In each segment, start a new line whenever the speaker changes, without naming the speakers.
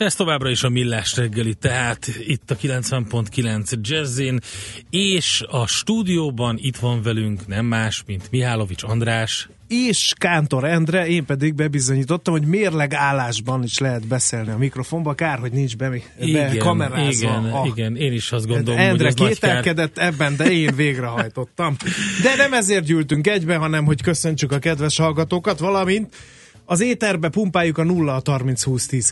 Ez továbbra is a Millás reggeli, tehát itt a 90.9 Jazzin, és a stúdióban itt van velünk nem más, mint Mihálovics András.
És Kántor Endre, én pedig bebizonyítottam, hogy mérleg állásban is lehet beszélni a mikrofonba, kár, hogy nincs be, be
igen,
kamerázva.
Igen,
a,
igen, én is azt gondolom,
Endre
hogy ez
kételkedett ebben, de én végrehajtottam. De nem ezért gyűltünk egybe, hanem hogy köszöntsük a kedves hallgatókat, valamint az éterbe pumpáljuk a 0 30 20 10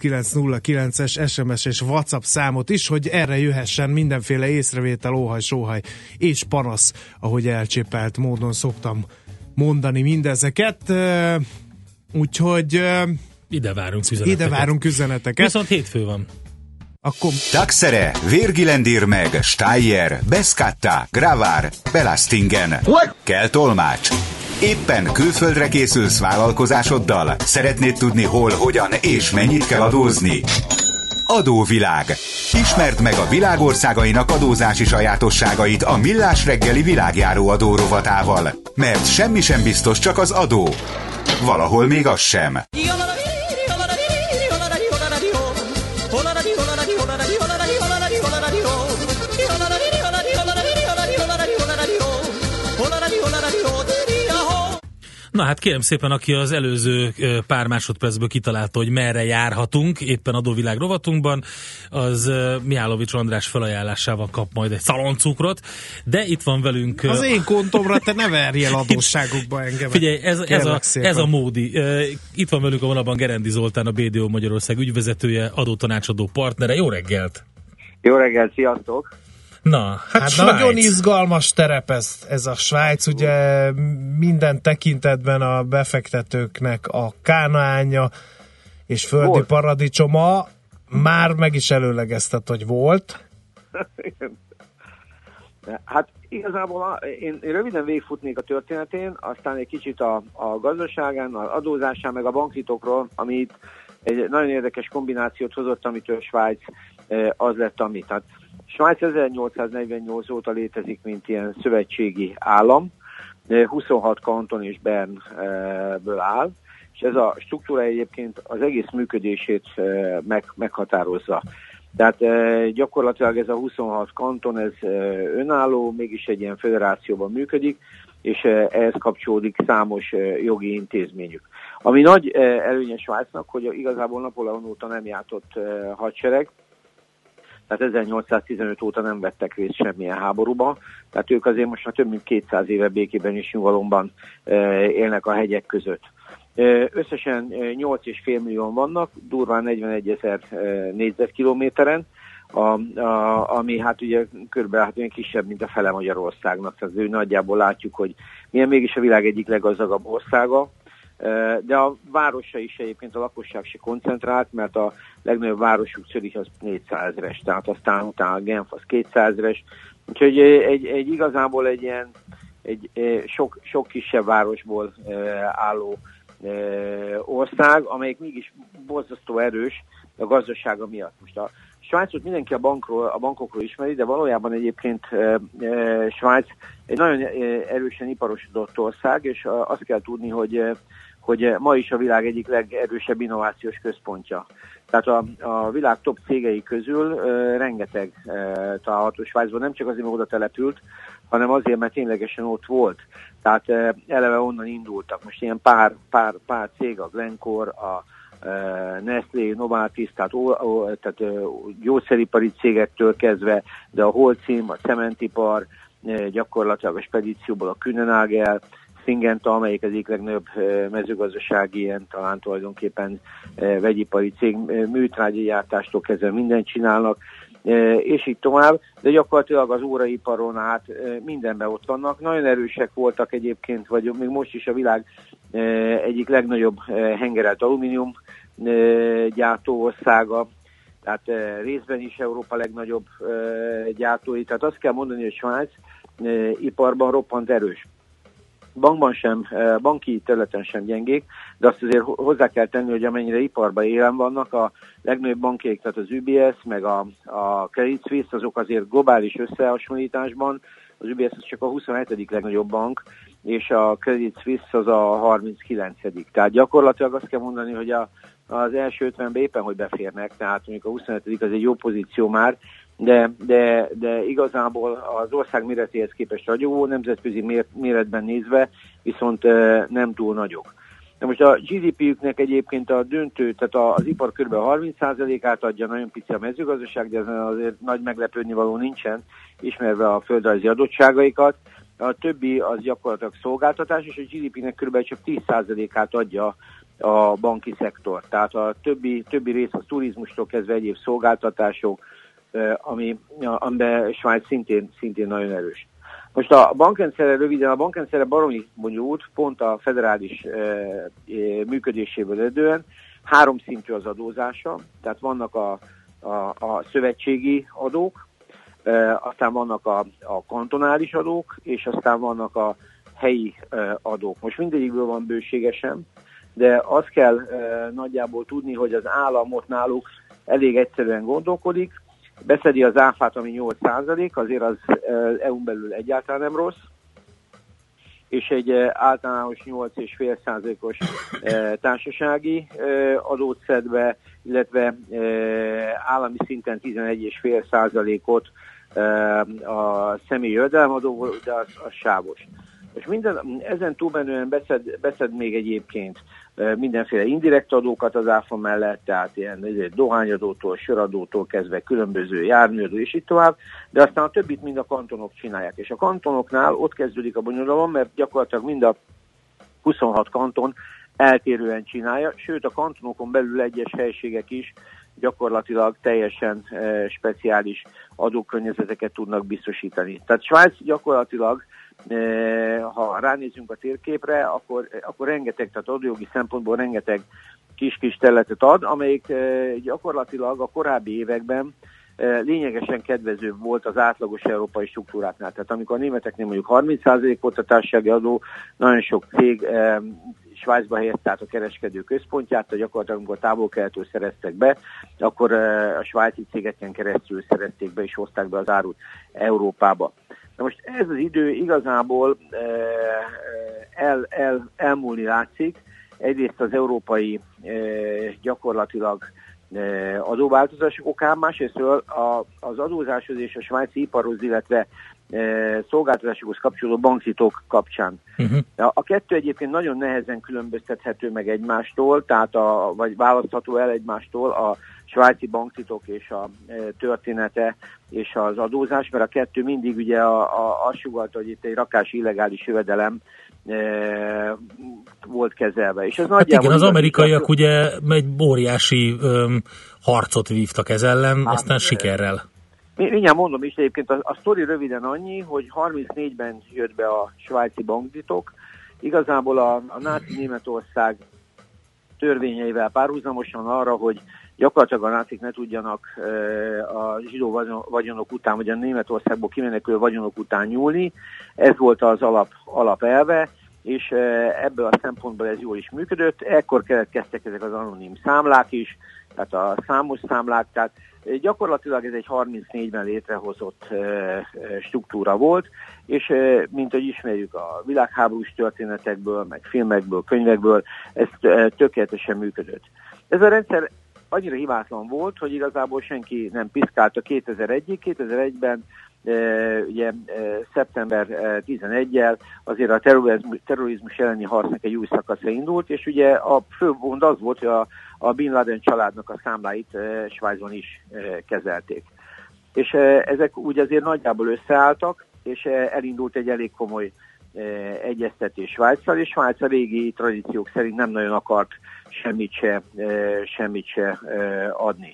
9 es SMS és WhatsApp számot is, hogy erre jöhessen mindenféle észrevétel, óhaj, sóhaj és panasz, ahogy elcsépelt módon szoktam mondani mindezeket. Úgyhogy
ide várunk üzeneteket.
Ide várunk üzeneteket.
Viszont hétfő van.
Akkor...
Taxere, Virgilendir meg, Steyer, Beskatta, Gravár, Belastingen.
What?
Kell tolmács. Éppen külföldre készülsz vállalkozásoddal? Szeretnéd tudni hol, hogyan és mennyit kell adózni? Adóvilág. Ismerd meg a világországainak adózási sajátosságait a Millás reggeli világjáró adórovatával. Mert semmi sem biztos, csak az adó. Valahol még az sem.
Na hát kérem szépen, aki az előző pár másodpercből kitalálta, hogy merre járhatunk, éppen adóvilág rovatunkban, az Mihálovics András felajánlásával kap majd egy szaloncukrot, de itt van velünk...
Az én kontomra te ne verjél adósságukba engem.
Figyelj, ez, ez, a, ez a módi. Itt van velünk a vonalban Gerendi Zoltán, a BDO Magyarország ügyvezetője, adótanácsadó partnere. Jó reggelt!
Jó reggelt, sziasztok!
Na, hát,
hát nagyon izgalmas terep ez, ez a Svájc, ugye minden tekintetben a befektetőknek a kánaánya és földi volt. paradicsoma, már meg is előlegeztet, hogy volt.
hát igazából én, én röviden végigfutnék a történetén, aztán egy kicsit a, a gazdaságán, az adózásán, meg a banktitokról, amit egy nagyon érdekes kombinációt hozott, amitől Svájc az lett, amit. Tehát Svájc 1848 óta létezik, mint ilyen szövetségi állam, 26 kanton és Bernből áll, és ez a struktúra egyébként az egész működését meg, meghatározza. Tehát gyakorlatilag ez a 26 kanton, ez önálló, mégis egy ilyen federációban működik, és ehhez kapcsolódik számos jogi intézményük. Ami nagy előnye Svájcnak, hogy igazából Napóleon óta nem játott hadsereg, tehát 1815 óta nem vettek részt semmilyen háborúba, tehát ők azért most már több mint 200 éve békében és nyugalomban élnek a hegyek között. Összesen 8,5 millió vannak, durván 41 ezer négyzetkilométeren, a, a, ami hát ugye körülbelül hát olyan kisebb, mint a fele Magyarországnak, tehát ő nagyjából látjuk, hogy milyen mégis a világ egyik leggazdagabb országa, de a városa is egyébként a lakosság se koncentrált, mert a legnagyobb városuk Zürich az 400 ezeres, tehát aztán utána Genf az 200 ezeres, úgyhogy egy, egy igazából egy ilyen egy sok, sok kisebb városból álló ország, amelyik mégis borzasztó erős a gazdasága miatt. Most a Svájcot mindenki a, bankról, a bankokról ismeri, de valójában egyébként Svájc egy nagyon erősen iparosodott ország, és azt kell tudni, hogy hogy ma is a világ egyik legerősebb innovációs központja. Tehát a, a világ top cégei közül uh, rengeteg uh, található Svájcban, nem csak azért, mert oda települt, hanem azért, mert ténylegesen ott volt. Tehát uh, eleve onnan indultak. Most ilyen pár, pár, pár cég, a Glencore, a uh, Nestlé, Novartis, tehát, ó, ó, tehát uh, gyógyszeripari cégektől kezdve, de a Holcim, a cementipar, uh, gyakorlatilag a spedícióból a Kühnenagel, Syngenta, amelyik az egyik legnagyobb mezőgazdasági, ilyen talán tulajdonképpen vegyipari cég, műtrágyi gyártástól kezdve mindent csinálnak, és így tovább, de gyakorlatilag az óraiparon át mindenben ott vannak. Nagyon erősek voltak egyébként, vagy még most is a világ egyik legnagyobb hengerelt alumínium gyártó országa, tehát részben is Európa legnagyobb gyártói. Tehát azt kell mondani, hogy Svájc iparban roppant erős. Bankban sem, banki területen sem gyengék, de azt azért hozzá kell tenni, hogy amennyire iparban élen vannak, a legnagyobb bankjék, tehát az UBS, meg a, a Credit Suisse, azok azért globális összehasonlításban, az UBS az csak a 27. legnagyobb bank, és a Credit Suisse az a 39. Tehát gyakorlatilag azt kell mondani, hogy a, az első 50-ben éppen, hogy beférnek, tehát mondjuk a 25. az egy jó pozíció már, de, de, de igazából az ország méretéhez képest ragyogó, nemzetközi méretben nézve viszont nem túl nagyok. De most a GDP-üknek egyébként a döntő, tehát az ipar kb. 30%-át adja, nagyon pici a mezőgazdaság, de azért nagy meglepődni való nincsen, ismerve a földrajzi adottságaikat. A többi az gyakorlatilag szolgáltatás, és a GDP-nek kb. csak 10%-át adja a banki szektor. Tehát a többi, többi rész a turizmustól kezdve egyéb szolgáltatások, ami, amiben Svájc szintén, szintén nagyon erős. Most a bankrendszerre röviden, a bankrendszerre baromi bonyolult, pont a federális e, e, működéséből edően három szintű az adózása, tehát vannak a, a, a szövetségi adók, e, aztán vannak a, a kantonális adók, és aztán vannak a helyi e, adók. Most mindegyikből van bőségesen, de azt kell e, nagyjából tudni, hogy az államot náluk elég egyszerűen gondolkodik, beszedi az áfát, ami 8%, azért az EU-n belül egyáltalán nem rossz, és egy általános 8,5%-os társasági adót szed be, illetve állami szinten 11,5%-ot a személyi jövedelemadó, de az, az sávos. És minden, ezen túlmenően beszed, beszed még egyébként mindenféle indirekt adókat az áfa mellett, tehát ilyen dohányadótól, söradótól kezdve különböző járműadó és így tovább, de aztán a többit mind a kantonok csinálják. És a kantonoknál ott kezdődik a bonyodalom, mert gyakorlatilag mind a 26 kanton eltérően csinálja, sőt a kantonokon belül egyes helységek is gyakorlatilag teljesen speciális adókörnyezeteket tudnak biztosítani. Tehát Svájc gyakorlatilag ha ránézünk a térképre, akkor, akkor rengeteg, tehát adójogi szempontból rengeteg kis-kis területet ad, amelyik gyakorlatilag a korábbi években lényegesen kedvezőbb volt az átlagos európai struktúráknál. Tehát amikor a németeknél mondjuk 30% volt a társasági adó, nagyon sok cég Svájcba helyezte át a kereskedő központját, tehát gyakorlatilag amikor távol szereztek be, akkor a svájci cégeken keresztül szerezték be és hozták be az árut Európába. Na most ez az idő igazából eh, eh, el, el, elmúlni látszik. Egyrészt az európai eh, gyakorlatilag adóváltozások okán, másrésztről az adózáshoz és a svájci iparhoz, illetve szolgáltatásokhoz kapcsolódó bankzitók kapcsán. Uh-huh. A kettő egyébként nagyon nehezen különböztethető meg egymástól, tehát a, vagy választható el egymástól a svájci banktitok és a e, története és az adózás, mert a kettő mindig ugye a, a, azt sugalta, hogy itt egy rakás illegális jövedelem e, volt kezelve. És
ez hát igen, az amerikaiak igaz, ugye egy óriási öm, harcot vívtak ez ellen, hát, aztán sikerrel.
Mindjárt mondom is, egyébként a, a sztori röviden annyi, hogy 34-ben jött be a svájci banktitok, igazából a, a náci Németország törvényeivel párhuzamosan arra, hogy gyakorlatilag a nácik ne tudjanak a zsidó vagyonok után, vagy a Németországból kimenekülő vagyonok után nyúlni. Ez volt az alap, alapelve, és ebből a szempontból ez jól is működött. Ekkor keletkeztek ezek az anonim számlák is, tehát a számos számlák, tehát gyakorlatilag ez egy 34-ben létrehozott struktúra volt, és mint hogy ismerjük a világháborús történetekből, meg filmekből, könyvekből, ez tökéletesen működött. Ez a rendszer annyira hibátlan volt, hogy igazából senki nem piszkálta 2001-ig. 2001-ben e, ugye e, szeptember 11-jel azért a terrorizmus, terrorizmus elleni harcnak egy új szakasza indult, és ugye a fő gond az volt, hogy a, a Bin Laden családnak a számláit e, Svájcban is e, kezelték. És e, ezek úgy azért nagyjából összeálltak, és e, elindult egy elég komoly e, egyeztetés Svájccal, és Svájc a régi tradíciók szerint nem nagyon akart semmit se, semmit se adni.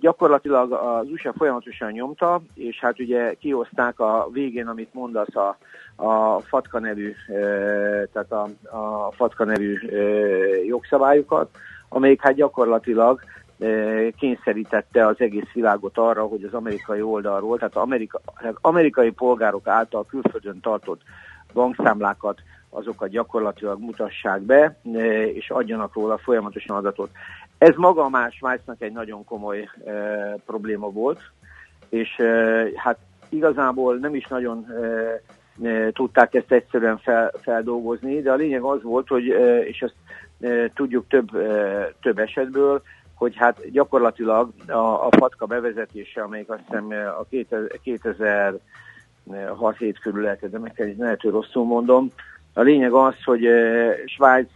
Gyakorlatilag az USA folyamatosan nyomta, és hát ugye kihozták a végén, amit mondasz, a, a FATKA nevű, tehát a, a FATKA nevű jogszabályokat, amelyik hát gyakorlatilag kényszerítette az egész világot arra, hogy az amerikai oldalról, tehát Amerika, tehát amerikai polgárok által külföldön tartott bankszámlákat azokat gyakorlatilag mutassák be, és adjanak róla folyamatosan adatot. Ez maga a más Svájcnak egy nagyon komoly e, probléma volt, és e, hát igazából nem is nagyon e, tudták ezt egyszerűen fel, feldolgozni, de a lényeg az volt, hogy, e, és ezt e, tudjuk több, e, több esetből, hogy hát gyakorlatilag a, a FATKA bevezetése, amelyik azt hiszem a 2006 hét körül lehetett, de meg kell, lehet, hogy rosszul mondom. A lényeg az, hogy Svájc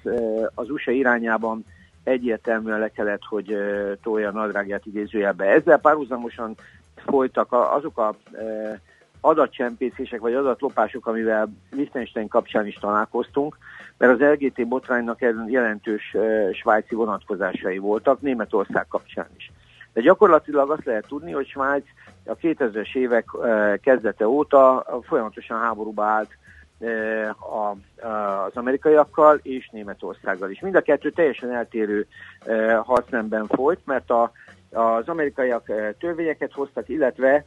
az USA irányában egyértelműen le kellett, hogy tolja a nadrágját idézőjelbe. Ezzel párhuzamosan folytak azok a adatcsempészések vagy adatlopások, amivel Liechtenstein kapcsán is találkoztunk, mert az LGT botránynak jelentős svájci vonatkozásai voltak, Németország kapcsán is. De gyakorlatilag azt lehet tudni, hogy Svájc a 2000-es évek kezdete óta folyamatosan háborúba állt az amerikaiakkal és Németországgal is. Mind a kettő teljesen eltérő harcnemben folyt, mert a, az amerikaiak törvényeket hoztak, illetve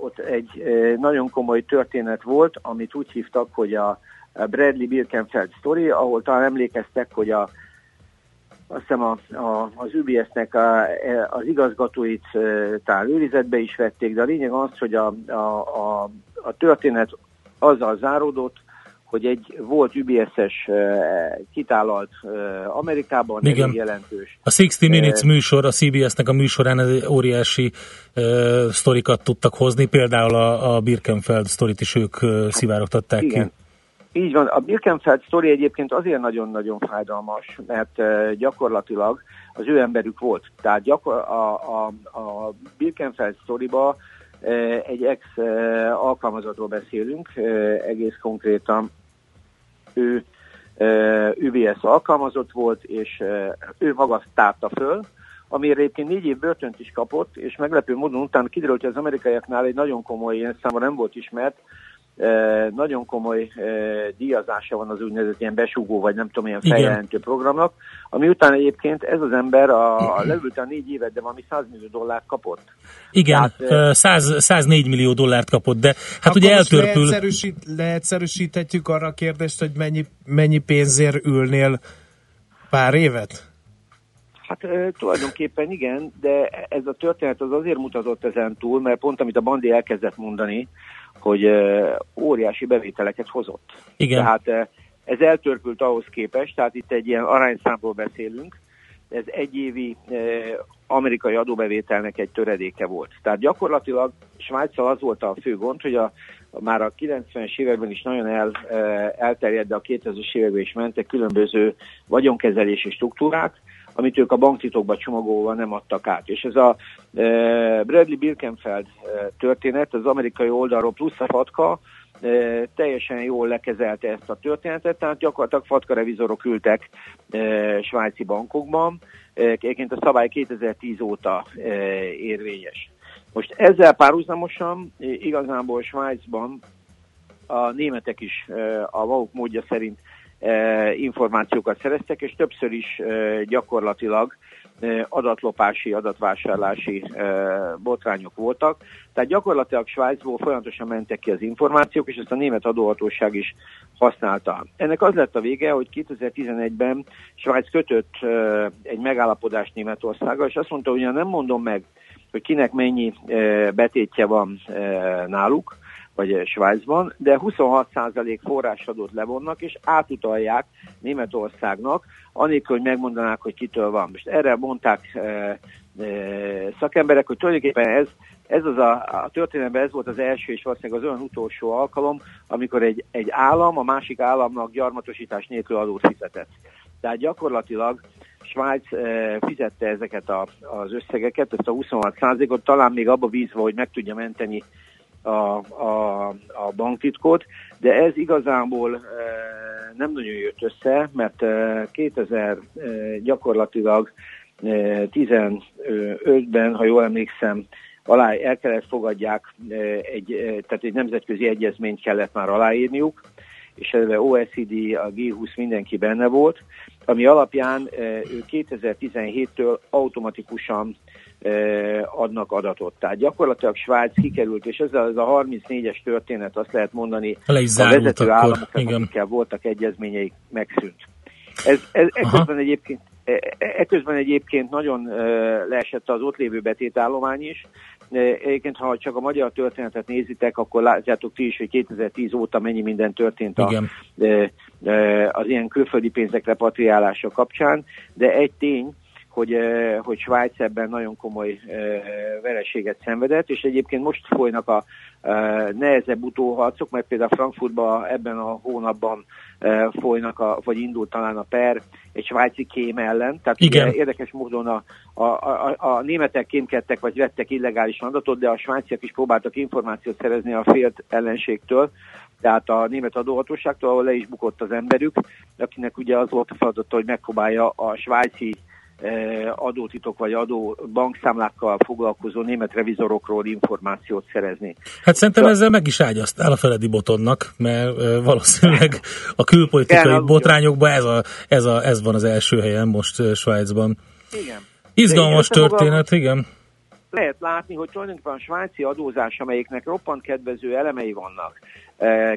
ott egy nagyon komoly történet volt, amit úgy hívtak, hogy a Bradley Birkenfeld story, ahol talán emlékeztek, hogy a azt hiszem a, a, az UBS-nek a, az igazgatóit talán őrizetbe is vették, de a lényeg az, hogy a, a, a, a történet azzal záródott, hogy egy volt UBS-es kitálalt Amerikában, Igen. elég jelentős.
A 60 Minutes műsor, a CBS-nek a műsorán óriási uh, sztorikat tudtak hozni, például a, a Birkenfeld sztorit is ők uh, szivárogtatták Igen. ki.
Így van, a Birkenfeld sztori egyébként azért nagyon-nagyon fájdalmas, mert gyakorlatilag az ő emberük volt. Tehát gyakor- a, a, a Birkenfeld sztoriba egy ex alkalmazatról beszélünk, egész konkrétan ő UBS alkalmazott volt, és ő maga tárta föl, amire egyébként négy év börtönt is kapott, és meglepő módon utána kiderült, hogy az amerikaiaknál egy nagyon komoly, ilyen számomra nem volt ismert, nagyon komoly díjazása van az úgynevezett ilyen besúgó, vagy nem tudom, ilyen feljelentő programnak, ami után egyébként ez az ember a, a leült a négy évet, de valami 100 millió dollárt kapott.
Igen, Tehát, 100, 104 millió dollárt kapott, de hát ugye eltörpül...
Leegyszerűsít, leegyszerűsíthetjük arra a kérdést, hogy mennyi, mennyi pénzért ülnél pár évet?
Hát e, tulajdonképpen igen, de ez a történet az azért mutatott ezen túl, mert pont amit a Bandi elkezdett mondani, hogy óriási bevételeket hozott.
Igen.
Tehát ez eltörpült ahhoz képest, tehát itt egy ilyen arányszámról beszélünk, ez egyévi amerikai adóbevételnek egy töredéke volt. Tehát gyakorlatilag Svájccal az volt a fő gond, hogy a, már a 90-es években is nagyon el, elterjedt, de a 2000-es években is mentek különböző vagyonkezelési struktúrák, amit ők a banktitokba csomagolva nem adtak át. És ez a e, Bradley Birkenfeld e, történet az amerikai oldalról plusz a FATKA e, teljesen jól lekezelte ezt a történetet, tehát gyakorlatilag FATKA revizorok ültek svájci bankokban, egyébként a szabály 2010 óta érvényes. Most ezzel párhuzamosan igazából Svájcban a németek is a maguk módja szerint információkat szereztek, és többször is gyakorlatilag adatlopási, adatvásárlási botrányok voltak. Tehát gyakorlatilag Svájcból folyamatosan mentek ki az információk, és ezt a német adóhatóság is használta. Ennek az lett a vége, hogy 2011-ben Svájc kötött egy megállapodást Németországgal, és azt mondta, hogy nem mondom meg, hogy kinek mennyi betétje van náluk, vagy Svájcban, de 26% forrásadót levonnak, és átutalják Németországnak, anélkül, hogy megmondanák, hogy kitől van. Most erre mondták e, e, szakemberek, hogy tulajdonképpen ez, ez az a, a történetben ez volt az első és valószínűleg az olyan utolsó alkalom, amikor egy, egy állam a másik államnak gyarmatosítás nélkül adót fizetett. Tehát gyakorlatilag Svájc e, fizette ezeket a, az összegeket, ezt a 26%-ot, talán még abba bízva, hogy meg tudja menteni a, a, a banktitkot, de ez igazából e, nem nagyon jött össze, mert e, 2000 e, gyakorlatilag e, 15-ben, ha jól emlékszem, alá el kellett fogadják, egy, tehát egy nemzetközi egyezményt kellett már aláírniuk, és eleve OECD, a G20 mindenki benne volt, ami alapján ő 2017-től automatikusan adnak adatot. Tehát gyakorlatilag Svájc kikerült, és ez a, ez a 34-es történet azt lehet mondani,
a vezető államok,
akikkel voltak egyezményeik, megszűnt. Ez, ez ekközben egyébként Ekközben egyébként nagyon leesett az ott lévő betétállomány is. Egyébként, ha csak a magyar történetet nézitek, akkor látjátok ti is, hogy 2010 óta mennyi minden történt a, az ilyen külföldi pénzek repatriálása kapcsán, de egy tény, hogy, hogy Svájc ebben nagyon komoly vereséget szenvedett, és egyébként most folynak a nehezebb utóharcok, mert például Frankfurtban ebben a hónapban folynak, a, vagy indult talán a per egy svájci kém ellen. Tehát Igen. Érdekes módon a, a, a, a németek kémkedtek, vagy vettek illegális adatot, de a svájciak is próbáltak információt szerezni a félt ellenségtől, tehát a német adóhatóságtól, ahol le is bukott az emberük, akinek ugye az volt a feladata, hogy megpróbálja a svájci adótitok vagy adó bankszámlákkal foglalkozó német revizorokról információt szerezni.
Hát szerintem ezzel meg is ágyasztál a Feledi Botonnak, mert valószínűleg a külpolitikai botrányokban ez, a, ez, a, ez van az első helyen most Svájcban.
Igen.
Izgalmas történet, igen.
Lehet látni, hogy tulajdonképpen a svájci adózás, amelyiknek roppant kedvező elemei vannak,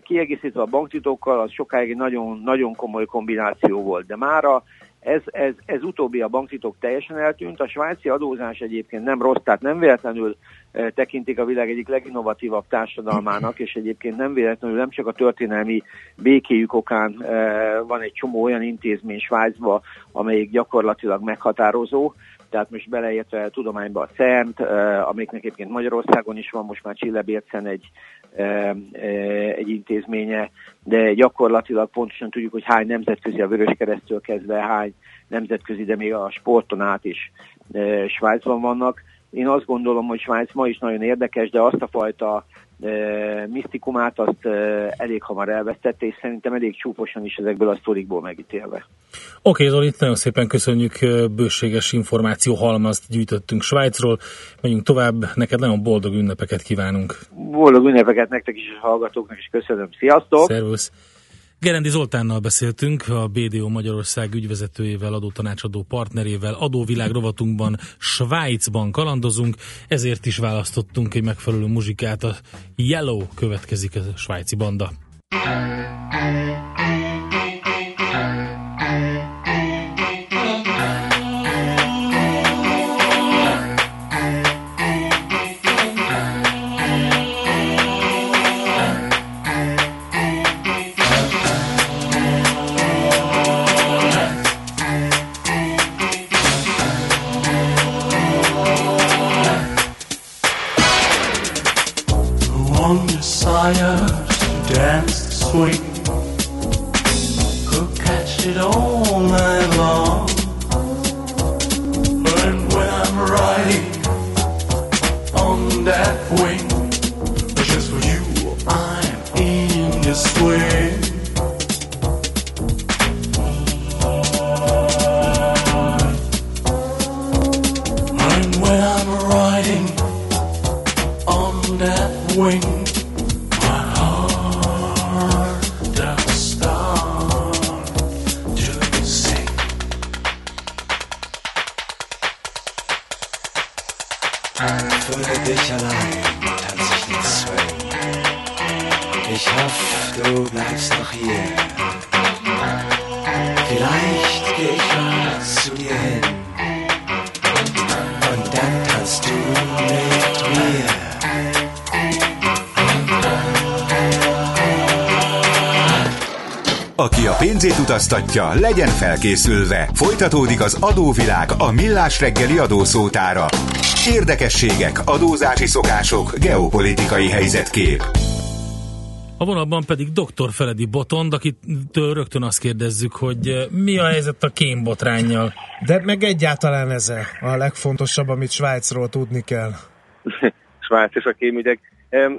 kiegészítve a banktitokkal, az sokáig egy nagyon, nagyon komoly kombináció volt, de mára ez, ez, ez utóbbi a banktitok teljesen eltűnt. A svájci adózás egyébként nem rossz, tehát nem véletlenül e, tekintik a világ egyik leginnovatívabb társadalmának, és egyébként nem véletlenül nem csak a történelmi békéjük okán e, van egy csomó olyan intézmény Svájcba, amelyik gyakorlatilag meghatározó, tehát most beleértve tudományba a CERNT, amiknek egyébként Magyarországon is van, most már Csillebércen egy, egy intézménye, de gyakorlatilag pontosan tudjuk, hogy hány nemzetközi a Vöröskeresztől kezdve, hány nemzetközi, de még a sporton át is Svájcban vannak. Én azt gondolom, hogy Svájc ma is nagyon érdekes, de azt a fajta misztikumát azt elég hamar elvesztette, és szerintem elég csúfosan is ezekből a sztorikból megítélve. Oké,
okay, Zoli, nagyon szépen köszönjük, bőséges információ halmazt gyűjtöttünk Svájcról. Menjünk tovább, neked nagyon boldog ünnepeket kívánunk.
Boldog ünnepeket nektek is, a hallgatóknak is köszönöm. Sziasztok!
Szervusz! Gerendi Zoltánnal beszéltünk, a BDO Magyarország ügyvezetőjével, adótanácsadó partnerével, adóvilág rovatunkban Svájcban kalandozunk, ezért is választottunk egy megfelelő muzsikát, a Yellow következik a svájci banda. fire, dance sweet.
Utaztatja, legyen felkészülve. Folytatódik az adóvilág a millás reggeli adószótára. Érdekességek, adózási szokások, geopolitikai helyzetkép.
A vonalban pedig dr. Feledi Botond, akitől rögtön azt kérdezzük, hogy eh, mi a helyzet a kémbotránnyal?
De meg egyáltalán ez a legfontosabb, amit Svájcról tudni kell.
Svájc és a kémügyek.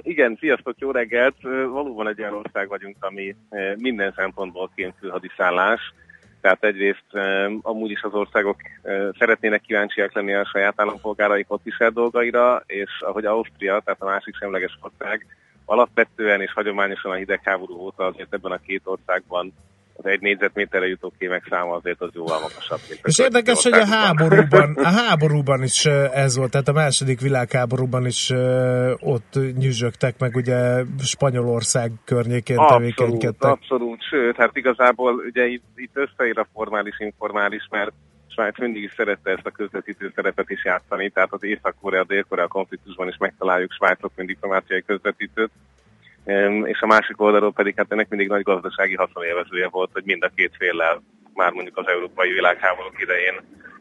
Igen, sziasztok, jó reggelt! Valóban egy olyan ország vagyunk, ami minden szempontból kémfülhadiszállás. Tehát egyrészt amúgy is az országok szeretnének kíváncsiak lenni a saját állampolgáraik ott is dolgaira, és ahogy Ausztria, tehát a másik semleges ország, alapvetően és hagyományosan a hidegháború óta azért ebben a két országban az egy négyzetméterre jutó kémek száma azért az jóval magasabb. Mint
és érdekes, hogy a háborúban, a háborúban is ez volt, tehát a második világháborúban is ott nyüzsögtek meg ugye Spanyolország környékén
abszolút,
tevékenykedtek.
Abszolút, sőt, hát igazából ugye itt, itt összeír a formális-informális, mert Svájc mindig is szerette ezt a közvetítő szerepet is játszani, tehát az Észak-Korea, Dél-Korea konfliktusban is megtaláljuk Svájcot, mint diplomáciai közvetítőt és a másik oldalról pedig hát ennek mindig nagy gazdasági haszonélvezője volt, hogy mind a két féllel már mondjuk az európai világháborúk idején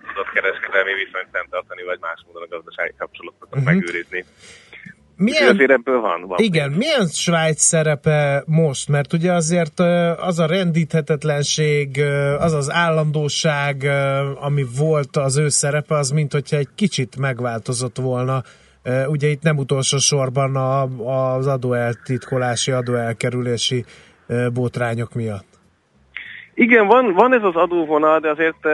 tudott kereskedelmi viszonyt fenntartani, vagy más módon a gazdasági kapcsolatokat uh-huh. megőrizni. Milyen, azért ebből van, van.
Igen, milyen Svájc szerepe most? Mert ugye azért az a rendíthetetlenség, az az állandóság, ami volt az ő szerepe, az mint hogyha egy kicsit megváltozott volna Ugye itt nem utolsó sorban a, az adóeltitkolási, adóelkerülési botrányok miatt.
Igen, van, van ez az adóvonal, de azért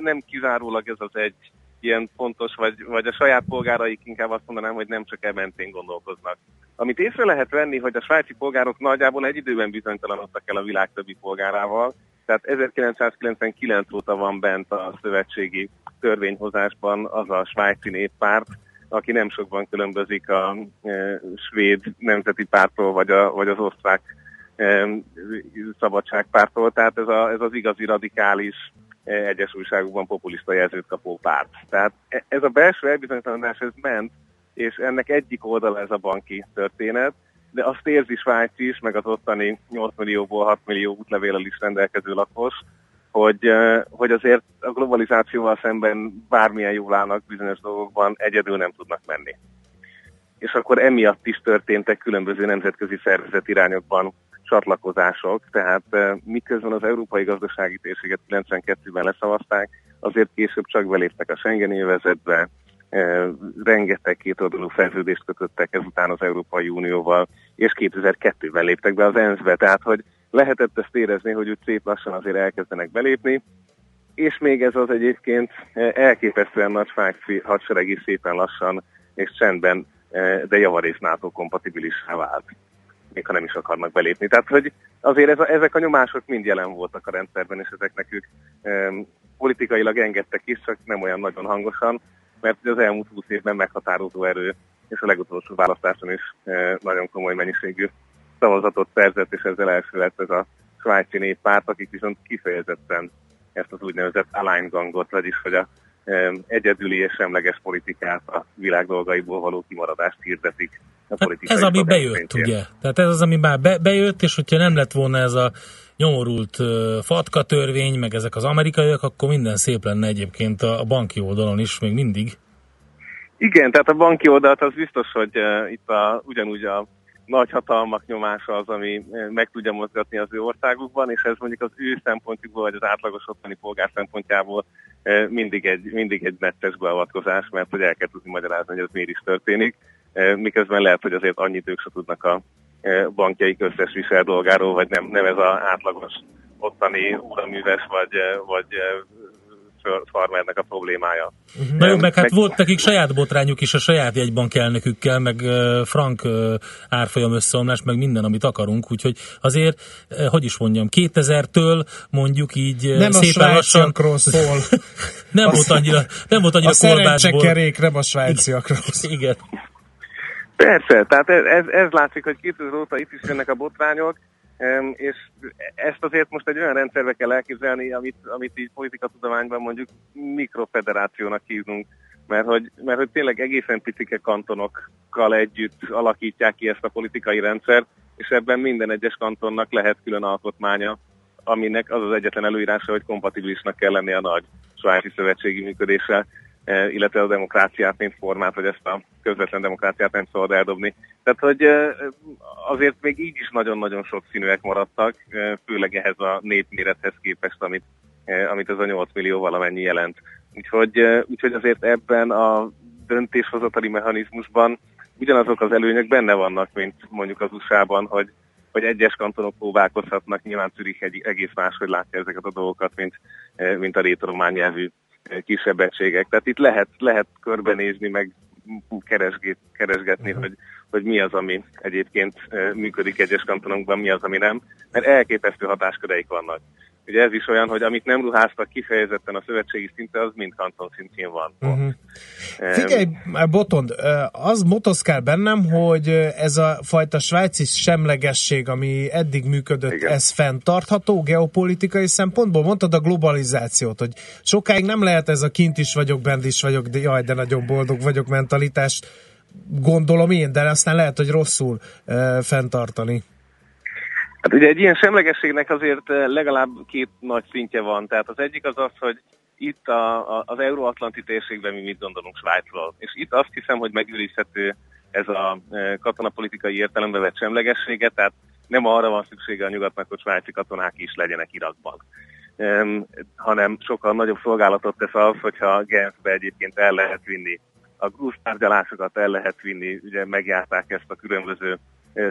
nem kizárólag ez az egy ilyen fontos, vagy, vagy a saját polgáraik inkább azt mondanám, hogy nem csak ementén gondolkoznak. Amit észre lehet venni, hogy a svájci polgárok nagyjából egy időben bizonytalanodtak el a világ többi polgárával, tehát 1999 óta van bent a szövetségi törvényhozásban az a svájci néppárt, aki nem sokban különbözik a e, svéd nemzeti pártól, vagy, a, vagy az osztrák e, szabadságpártól. Tehát ez, a, ez az igazi radikális e, egyes újságokban populista jelzőt kapó párt. Tehát e, ez a belső elbizonytalanodás, ez ment, és ennek egyik oldala ez a banki történet, de azt érzi Svájc is, meg az ottani 8 millióból 6 millió útlevéllel is rendelkező lakos, hogy, hogy azért a globalizációval szemben bármilyen jól állnak bizonyos dolgokban, egyedül nem tudnak menni. És akkor emiatt is történtek különböző nemzetközi szervezet irányokban csatlakozások, tehát miközben az európai gazdasági térséget 92-ben leszavazták, azért később csak beléptek a Schengen évezetbe, rengeteg kétoldalú szerződést kötöttek ezután az Európai Unióval, és 2002-ben léptek be az ENSZ-be, tehát hogy lehetett ezt érezni, hogy úgy szép lassan azért elkezdenek belépni, és még ez az egyébként elképesztően nagy fájci hadsereg is szépen lassan és csendben, de javarészt NATO kompatibilissá vált, még ha nem is akarnak belépni. Tehát, hogy azért ez a, ezek a nyomások mind jelen voltak a rendszerben, és ezeknek ők um, politikailag engedtek is, csak nem olyan nagyon hangosan, mert az elmúlt 20 évben meghatározó erő, és a legutolsó választáson is uh, nagyon komoly mennyiségű szavazatot szerzett, és ezzel első lett ez a svájci néppárt, akik viszont kifejezetten ezt az úgynevezett align gangot, vagyis hogy a egyedüli és semleges politikát, a világ dolgaiból való kimaradást hirdetik. A
hát ez ami bejött, szintjén. ugye? Tehát ez az, ami már be, bejött, és hogyha nem lett volna ez a nyomorult uh, fatka törvény, meg ezek az amerikaiak, akkor minden szép lenne egyébként a, a banki oldalon is, még mindig.
Igen, tehát a banki oldalt az biztos, hogy uh, itt a, ugyanúgy a nagy hatalmak nyomása az, ami eh, meg tudja mozgatni az ő országukban, és ez mondjuk az ő szempontjukból, vagy az átlagos otthoni polgár szempontjából eh, mindig egy, mindig egy nettes beavatkozás, mert hogy el kell tudni magyarázni, hogy ez miért is történik, eh, miközben lehet, hogy azért annyit ők se tudnak a bankjaik összes visel dolgáról, vagy nem, nem ez az átlagos ottani uraműves, vagy, vagy farmernek a problémája.
Uh-huh. Na jó, meg hát meg... volt nekik saját botrányuk is a saját jegybank elnökükkel, meg frank árfolyam összeomlás, meg minden, amit akarunk, úgyhogy azért, hogy is mondjam, 2000-től mondjuk így
nem szépen a lassan... szól.
nem, volt annyira, nem volt annyira
a kolbácsból. kerék, nem a svájciakról.
Igen.
Persze, tehát ez, ez, ez látszik, hogy 2000 óta itt is jönnek a botrányok, és ezt azért most egy olyan rendszerbe kell elképzelni, amit, amit így politikatudományban mondjuk mikrofederációnak hívnunk, mert hogy, mert hogy tényleg egészen picike kantonokkal együtt alakítják ki ezt a politikai rendszert, és ebben minden egyes kantonnak lehet külön alkotmánya, aminek az az egyetlen előírása, hogy kompatibilisnak kell lennie a nagy svájci szövetségi működéssel. E, illetve a demokráciát, mint formát, vagy ezt a közvetlen demokráciát nem szabad eldobni. Tehát, hogy e, azért még így is nagyon-nagyon sok színűek maradtak, e, főleg ehhez a népmérethez képest, amit, amit ez a 8 millió valamennyi jelent. Úgyhogy, úgyhogy azért ebben a döntéshozatali mechanizmusban ugyanazok az előnyök benne vannak, mint mondjuk az USA-ban, hogy, hogy egyes kantonok próbálkozhatnak, nyilván Zürich egy, egész máshogy látja ezeket a dolgokat, mint, mint a rétoromán nyelvű kisebb egységek. Tehát itt lehet, lehet körbenézni, meg keresget, keresgetni, uh-huh. hogy hogy mi az, ami egyébként működik egyes kantonokban, mi az, ami nem, mert elképesztő hatásköreik vannak. Ugye ez is olyan, hogy amit nem ruháztak kifejezetten a szövetségi szinten, az mind kanton szintjén van. Uh-huh.
Figyelj, Botond, az motoszkál bennem, hogy ez a fajta svájci semlegesség, ami eddig működött, Igen. ez fenntartható geopolitikai szempontból? Mondtad a globalizációt, hogy sokáig nem lehet ez a kint is vagyok, bent is vagyok, de jaj, de nagyon boldog vagyok mentalitást, gondolom én, de aztán lehet, hogy rosszul uh, fenntartani.
Hát ugye egy ilyen semlegességnek azért eh, legalább két nagy szintje van. Tehát az egyik az az, hogy itt a, a, az euróatlanti térségben mi mit gondolunk Svájcról. És itt azt hiszem, hogy megőrizhető ez a eh, katonapolitikai értelembe vett semlegessége, tehát nem arra van szüksége a nyugatnak, hogy svájci katonák is legyenek Irakban, um, hanem sokkal nagyobb szolgálatot tesz az, hogyha Genfbe egyébként el lehet vinni a grúz tárgyalásokat el lehet vinni, ugye megjárták ezt a különböző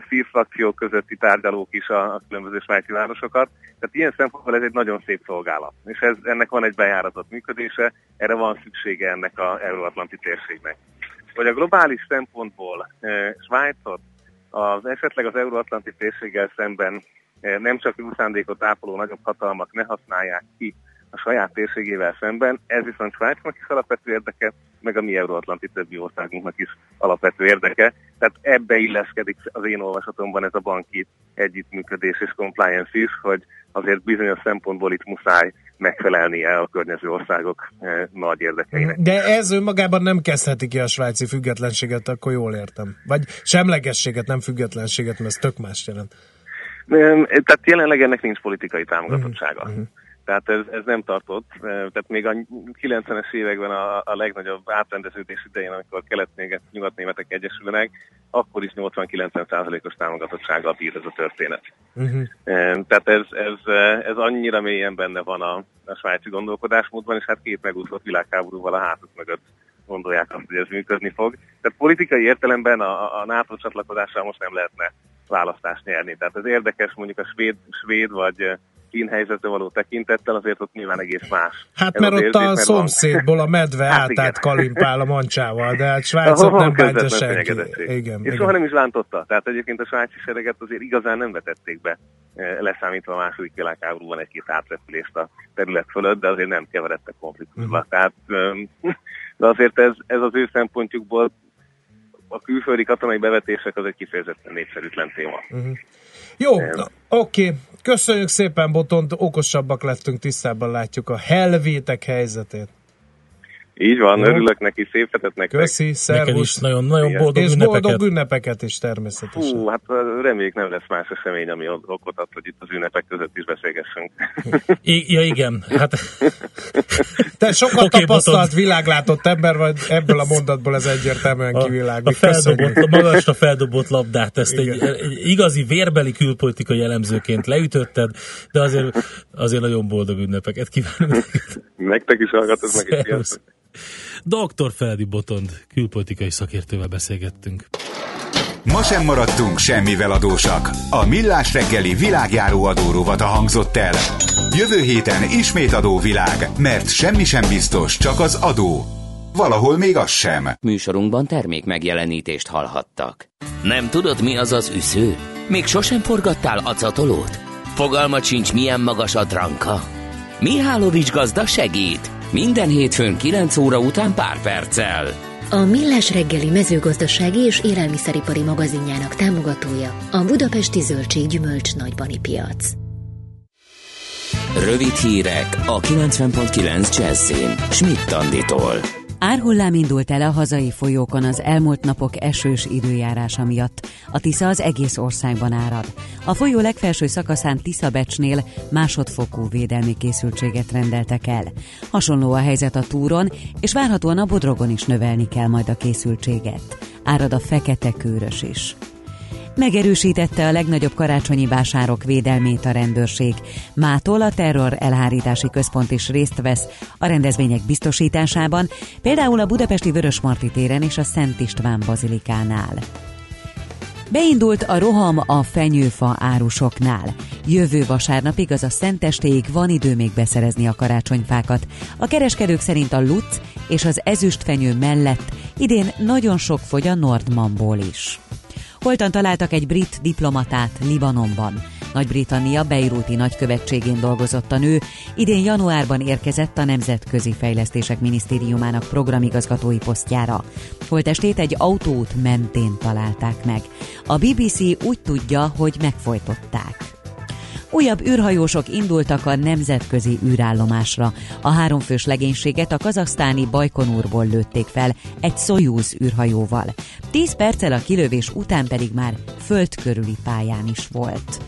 szívfrakciók közötti tárgyalók is a, a különböző svájci városokat. Tehát ilyen szempontból ez egy nagyon szép szolgálat. És ez, ennek van egy bejáratott működése, erre van szüksége ennek az euróatlanti térségnek. Hogy a globális szempontból Svájcot az esetleg az euróatlanti térséggel szemben e, nem csak szándékot ápoló nagyobb hatalmak ne használják ki a saját térségével szemben, ez viszont Svájcnak is alapvető érdeke, meg a mi euróatlanti többi országunknak is alapvető érdeke. Tehát ebbe illeszkedik az én olvasatomban ez a banki együttműködés és compliance is, hogy azért bizonyos szempontból itt muszáj megfelelnie a környező országok eh, nagy érdekeinek.
De ez önmagában nem kezdheti ki a svájci függetlenséget, akkor jól értem. Vagy semlegességet, nem függetlenséget, mert ez tök más jelent.
Tehát jelenleg ennek nincs politikai támogatottsága. Uh-huh. Tehát ez, ez nem tartott. Tehát még a 90-es években a, a legnagyobb átrendeződés idején, amikor kelet nyugatnémetek egyesülnek, akkor is 80-90%-os támogatottsággal bír ez a történet. Uh-huh. Tehát ez, ez, ez annyira mélyen benne van a, a svájci gondolkodásmódban, és hát két megúszott világháborúval a hátuk mögött gondolják azt, hogy ez működni fog. Tehát politikai értelemben a, a NATO csatlakozással most nem lehetne választást nyerni. Tehát ez érdekes mondjuk a svéd, svéd vagy kín helyzetre való tekintettel, azért ott nyilván egész más.
Hát mert ott érzés, a szomszédból van. a medve hát átát kalimpál a mancsával, de hát Svájcot nem bántja senki.
Igen, és igen. soha nem is bántotta. Tehát egyébként a svájci sereget azért igazán nem vetették be, eh, leszámítva a második világháborúban egy-két átrepülést a terület fölött, de azért nem keveredtek konfliktusba. Uh-huh. Tehát, de azért ez, ez az ő szempontjukból a külföldi katonai bevetések az egy kifejezetten népszerűtlen téma. Uh-huh.
Jó, oké. Okay. Köszönjük szépen, Botont, okosabbak lettünk, tisztában látjuk a helvétek helyzetét.
Így van, Jó. örülök neki, szép hetet nektek.
Köszi, szervusz.
is nagyon, nagyon boldog
És
ünnepeket.
boldog ünnepeket is természetesen.
Hú, hát reméljük nem lesz más esemény, ami okot ad, hogy itt az ünnepek között is beszélgessünk.
I- ja, igen. Hát...
Te sokat okay, tapasztalt, botod. világlátott ember vagy, ebből a mondatból ez egyértelműen kiviláglik.
A, feldobott, a magasra feldobott labdát, ezt egy, egy, igazi vérbeli külpolitikai elemzőként leütötted, de azért, azért nagyon boldog ünnepeket kívánunk.
Nektek is hallgat, ez meg is
Dr. Feledi Botond külpolitikai szakértővel beszélgettünk.
Ma sem maradtunk semmivel adósak. A Millás reggeli világjáró adórovata hangzott el. Jövő héten ismét adóvilág, mert semmi sem biztos, csak az adó. Valahol még az sem.
Műsorunkban termék megjelenítést hallhattak. Nem tudod, mi az az üsző? Még sosem forgattál acatolót? Fogalmat sincs, milyen magas a dranka? Mihálovics gazda segít! Minden hétfőn 9 óra után pár perccel.
A Millás reggeli mezőgazdasági és élelmiszeripari magazinjának támogatója a Budapesti Zöldség Gyümölcs Nagybani Piac.
Rövid hírek a 90.9 Jazzin. Schmidt Anditól.
Árhullám indult el a hazai folyókon az elmúlt napok esős időjárása miatt. A Tisza az egész országban árad. A folyó legfelső szakaszán Tisza-Becsnél másodfokú védelmi készültséget rendeltek el. Hasonló a helyzet a túron, és várhatóan a Bodrogon is növelni kell majd a készültséget. Árad a fekete kőrös is. Megerősítette a legnagyobb karácsonyi vásárok védelmét a rendőrség. Mától a terror elhárítási központ is részt vesz a rendezvények biztosításában, például a budapesti Vörösmarty téren és a Szent István bazilikánál. Beindult a roham a fenyőfa árusoknál. Jövő vasárnapig, az a szentestéig van idő még beszerezni a karácsonyfákat. A kereskedők szerint a luc és az ezüstfenyő mellett idén nagyon sok fogy a Nordmanból is. Holtan találtak egy brit diplomatát Libanonban. Nagy-Britannia Beiruti nagykövetségén dolgozott a nő, idén januárban érkezett a Nemzetközi Fejlesztések Minisztériumának programigazgatói posztjára. Holtestét egy autót mentén találták meg. A BBC úgy tudja, hogy megfojtották. Újabb űrhajósok indultak a nemzetközi űrállomásra. A háromfős legénységet a kazasztáni Bajkonurból lőtték fel egy Soyuz űrhajóval. Tíz perccel a kilövés után pedig már földkörüli pályán is volt.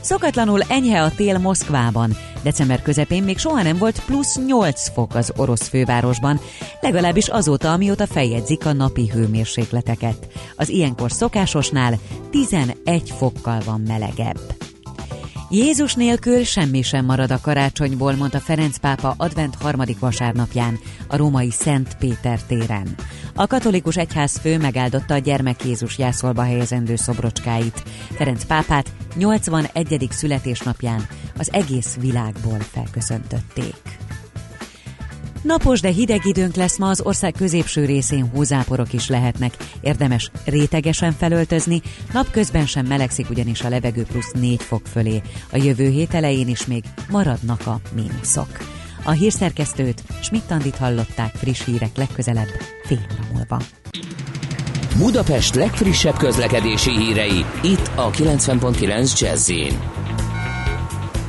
Szokatlanul enyhe a tél Moszkvában. December közepén még soha nem volt plusz 8 fok az orosz fővárosban, legalábbis azóta, amióta feljegyzik a napi hőmérsékleteket. Az ilyenkor szokásosnál 11 fokkal van melegebb. Jézus nélkül semmi sem marad a karácsonyból, mondta Ferenc pápa advent harmadik vasárnapján a római Szent Péter téren. A katolikus egyház fő megáldotta a gyermek Jézus jászolba helyezendő szobrocskáit. Ferenc pápát 81. születésnapján az egész világból felköszöntötték. Napos, de hideg időnk lesz ma az ország középső részén hózáporok is lehetnek. Érdemes rétegesen felöltözni, napközben sem melegszik ugyanis a levegő plusz 4 fok fölé. A jövő hét elején is még maradnak a mínuszok. A hírszerkesztőt Schmidt-Tandit hallották friss hírek legközelebb fél óra múlva.
Budapest legfrissebb közlekedési hírei itt a 90.9 jazz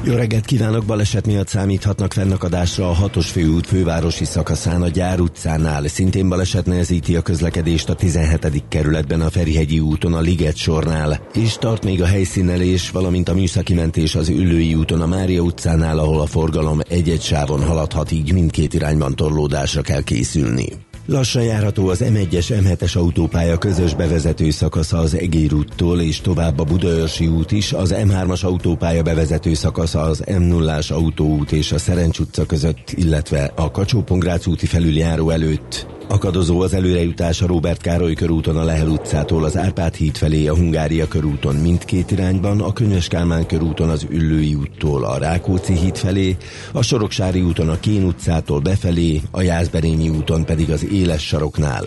jó reggelt kívánok! Baleset miatt számíthatnak fennakadásra a hatos főút fővárosi szakaszán a Gyár utcánál. Szintén baleset nehezíti a közlekedést a 17. kerületben a Ferihegyi úton a Liget sornál. És tart még a helyszínelés, valamint a műszaki mentés az Üllői úton a Mária utcánál, ahol a forgalom egy-egy sávon haladhat, így mindkét irányban torlódásra kell készülni. Lassan járható az M1-es M7-es autópálya közös bevezető szakasza az Egér úttól és tovább a Budaörsi út is, az M3-as autópálya bevezető szakasza az M0-ás autóút és a Szerencs utca között, illetve a kacsó úti felüljáró előtt. Akadozó az előrejutás a Robert Károly körúton a Lehel utcától az Árpád híd felé a Hungária körúton mindkét irányban, a Könyves Kálmán körúton az Üllői úttól a Rákóczi híd felé, a Soroksári úton a Kén utcától befelé, a Jászberényi úton pedig az Éles saroknál.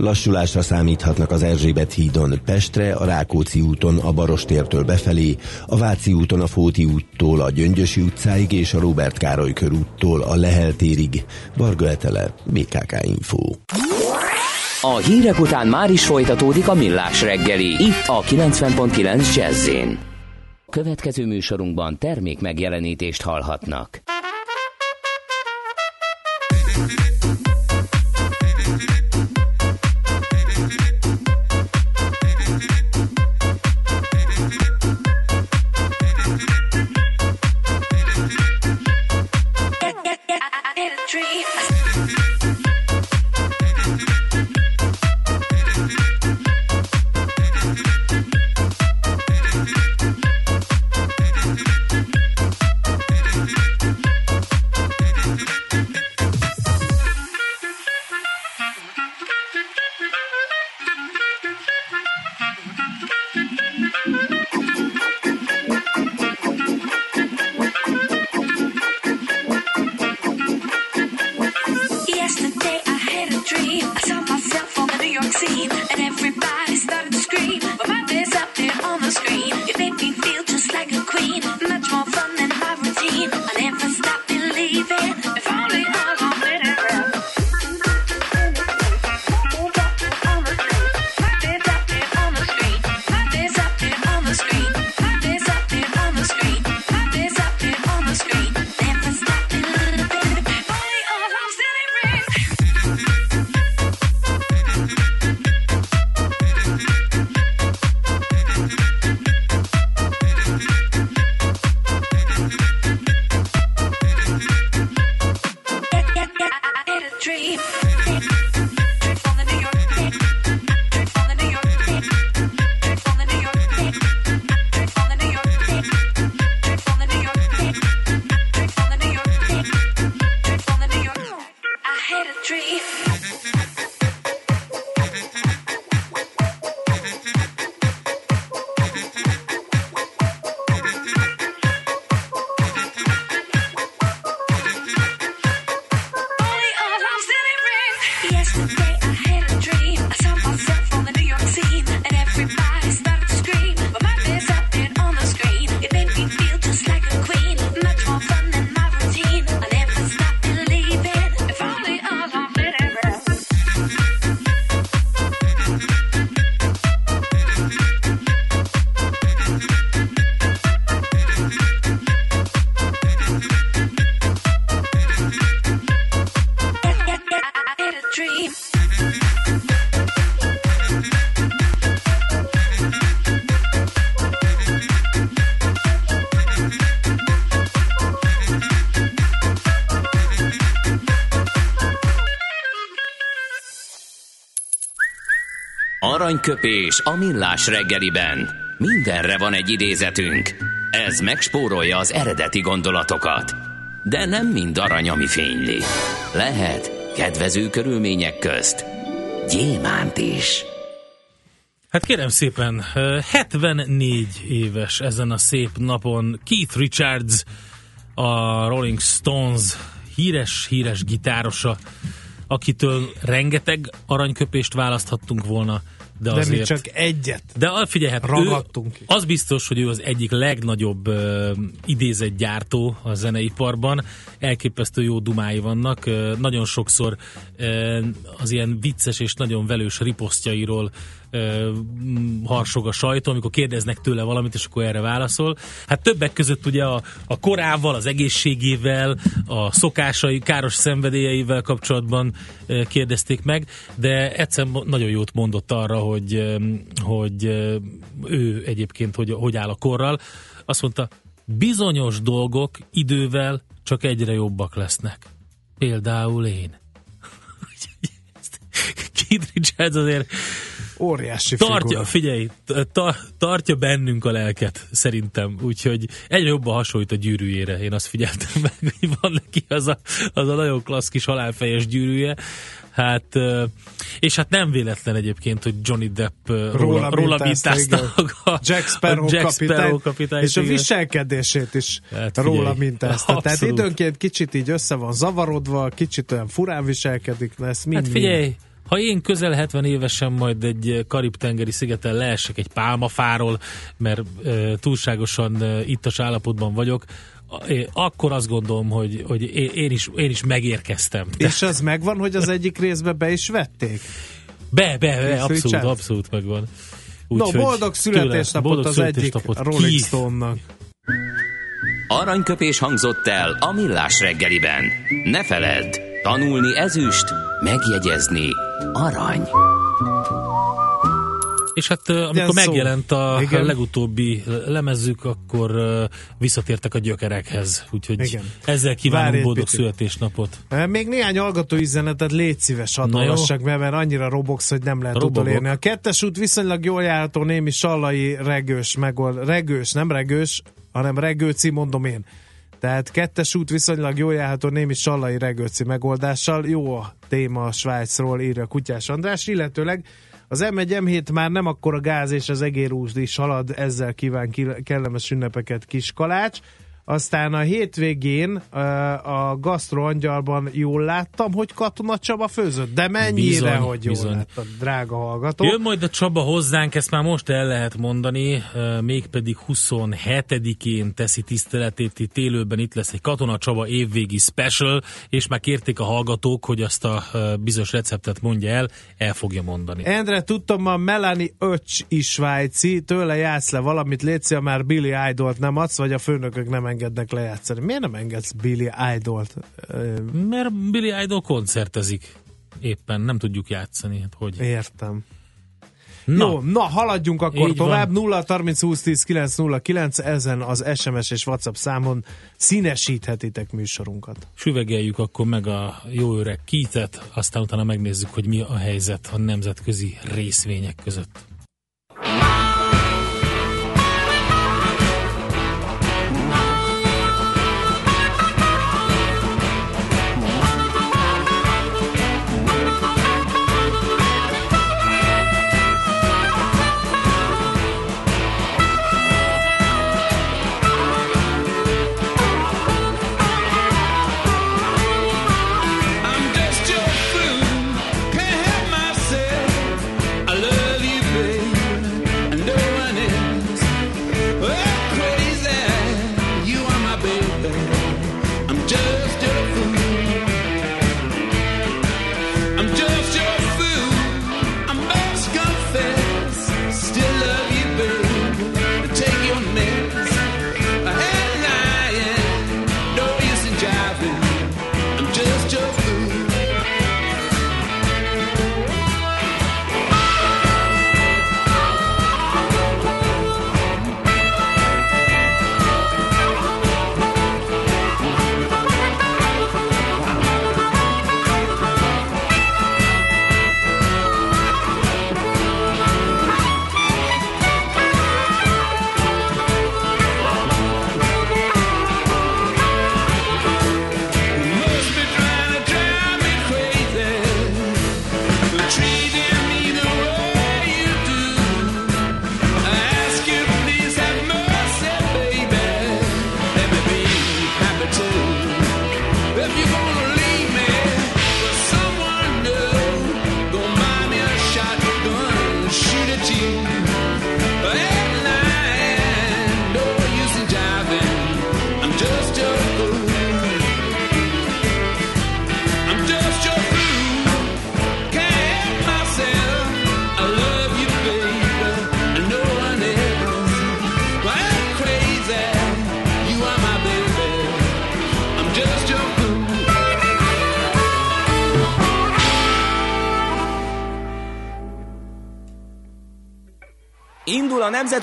Lassulásra számíthatnak az Erzsébet hídon Pestre, a Rákóczi úton a Barostértől befelé, a Váci úton a Fóti úttól a Gyöngyösi utcáig és a Robert Károly körúttól a Lehel térig. Varga Etele, BKK Info.
A hírek után már is folytatódik a millás reggeli, itt a 90.9 jazz Következő műsorunkban termék megjelenítést hallhatnak. deep. Aranyköpés a millás reggeliben. Mindenre van egy idézetünk. Ez megspórolja az eredeti gondolatokat. De nem mind arany, ami fényli. Lehet kedvező körülmények közt gyémánt is.
Hát kérem szépen, 74 éves ezen a szép napon Keith Richards, a Rolling Stones híres-híres gitárosa, akitől rengeteg aranyköpést választhattunk volna, de,
De
azért...
mi csak egyet
De figyelj, hát
ragadtunk
ő, az biztos, hogy ő az egyik legnagyobb uh, idézett gyártó a zeneiparban. Elképesztő jó dumái vannak. Uh, nagyon sokszor uh, az ilyen vicces és nagyon velős riposztjairól uh, harsog a sajtó, amikor kérdeznek tőle valamit, és akkor erre válaszol. Hát többek között ugye a, a korával, az egészségével, a szokásai, káros szenvedélyeivel kapcsolatban kérdezték meg, de egyszer nagyon jót mondott arra, hogy, hogy ő egyébként hogy, hogy áll a korral. Azt mondta, bizonyos dolgok idővel csak egyre jobbak lesznek. Például én. Keith Richards azért
óriási
tartja,
figura.
figyelj, ta, tartja bennünk a lelket, szerintem. Úgyhogy egyre jobban hasonlít a gyűrűjére. Én azt figyeltem meg, hogy van neki az a, az a nagyon klassz kis halálfejes gyűrűje. Hát, és hát nem véletlen egyébként, hogy Johnny Depp róla, róla, mintázta
a Jack Sparrow,
a Jack
kapitány,
Sparrow kapitány,
és a
igen.
viselkedését is
Hát
róla
figyelj,
mintázta. Tehát
abszolút.
időnként kicsit így össze van zavarodva, kicsit olyan furán viselkedik, ezt mind
Hát figyelj, ha én közel 70 évesen majd egy Karib-tengeri szigeten leesek egy pálmafáról, mert e, túlságosan e, ittas állapotban vagyok, akkor azt gondolom, hogy, hogy én, is, én is megérkeztem.
És az megvan, hogy az egyik részbe be is vették?
Be, be, be abszolút, abszolút megvan.
No,
Úgyhogy
boldog születésnapot
boldog
az egyik
születésnapot.
Rolling
Keith.
Stone-nak.
Aranyköpés hangzott el a millás reggeliben. Ne feledd, tanulni ezüst, megjegyezni arany.
És hát amikor
Ilyen
megjelent a
Igen.
legutóbbi lemezük, akkor visszatértek a gyökerekhez. Úgyhogy
Igen.
ezzel kívánom
Várj
boldog
picit.
születésnapot.
Még néhány hallgató üzenetet légy szíves
Na
adolvassak be, mert annyira robox, hogy nem lehet
Robogok.
utolérni. A kettes út viszonylag jól járható némi sallai regős megold, regős, nem regős, hanem regőci, mondom én. Tehát kettes út viszonylag jól járható némi sallai regőci megoldással. Jó a téma a Svájcról, írja Kutyás András, illetőleg az M1 M7 már nem akkor a gáz és az egérúzd is halad, ezzel kíván kellemes ünnepeket Kiskalács. Aztán a hétvégén a Gastro Angyalban jól láttam, hogy Katona Csaba főzött, de mennyire,
Bizony,
hogy jól
bizony.
láttad, drága hallgató.
Jön majd a Csaba hozzánk, ezt már most el lehet mondani, mégpedig 27-én teszi tiszteletét itt élőben, itt lesz egy Katona Csaba évvégi special, és már kérték a hallgatók, hogy azt a bizonyos receptet mondja el, el fogja mondani.
Endre, tudtam, a Melanie Öcs is svájci, tőle játsz le valamit, Lécia, már Billy Idolt nem adsz, vagy a főnökök nem engednek lejátszani. Miért nem engedsz Billy Idolt?
Mert Billy Idol koncertezik éppen, nem tudjuk játszani, hát hogy.
Értem.
Na,
Jó, na haladjunk akkor
Így
tovább. 0 30 20 10 909 ezen az SMS és WhatsApp számon színesíthetitek műsorunkat.
süvegeljük akkor meg a jó öreg kítet, aztán utána megnézzük, hogy mi a helyzet a nemzetközi részvények között.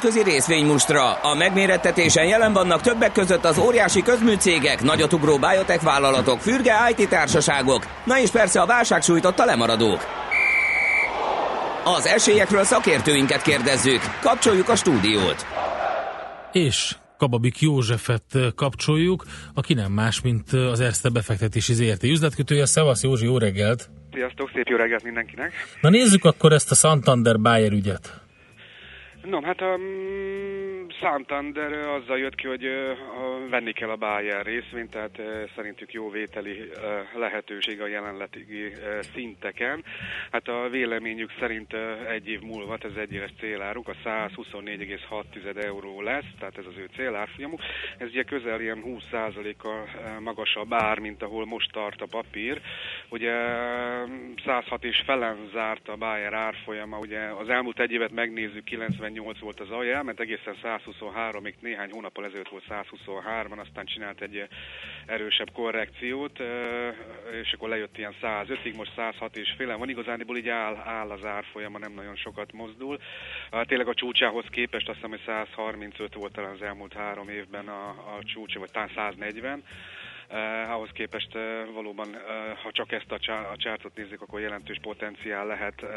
Nemzetközi részvénymustra. A megmérettetésen jelen vannak többek között az óriási közműcégek, nagyotugró biotech vállalatok, fürge IT társaságok, na és persze a válság sújtotta lemaradók. Az esélyekről szakértőinket kérdezzük. Kapcsoljuk a stúdiót.
És Kababik Józsefet kapcsoljuk, aki nem más, mint az Erste befektetési ZRT üzletkötője. Szevasz Józsi, jó reggelt!
Sziasztok, szép jó reggelt mindenkinek!
Na nézzük akkor ezt a Santander Bayer ügyet.
No, hát a um, Santander azzal jött ki, hogy venni kell a Bayer részvényt, tehát szerintük jó vételi lehetőség a jelenlegi szinteken. Hát a véleményük szerint egy év múlva, ez egy éves céláruk, a 124,6 euró lesz, tehát ez az ő célárfolyamuk. Ez ugye közel ilyen 20%-kal magasabb ár, mint ahol most tart a papír. Ugye 106 és felen zárt a Bayer árfolyama, ugye az elmúlt egy évet megnézzük 90 118 volt az alja, mert egészen 123-ig néhány hónappal ezelőtt volt 123-an, aztán csinált egy erősebb korrekciót, és akkor lejött ilyen 105-ig, most 106 és féle van. Igazániból így áll, áll az árfolyama, nem nagyon sokat mozdul. Tényleg a csúcsához képest azt hiszem, hogy 135 volt talán az elmúlt három évben a, a csúcsa, vagy talán 140. Uh, ahhoz képest uh, valóban, uh, ha csak ezt a, csá- a csártot nézzük, akkor jelentős potenciál lehet uh,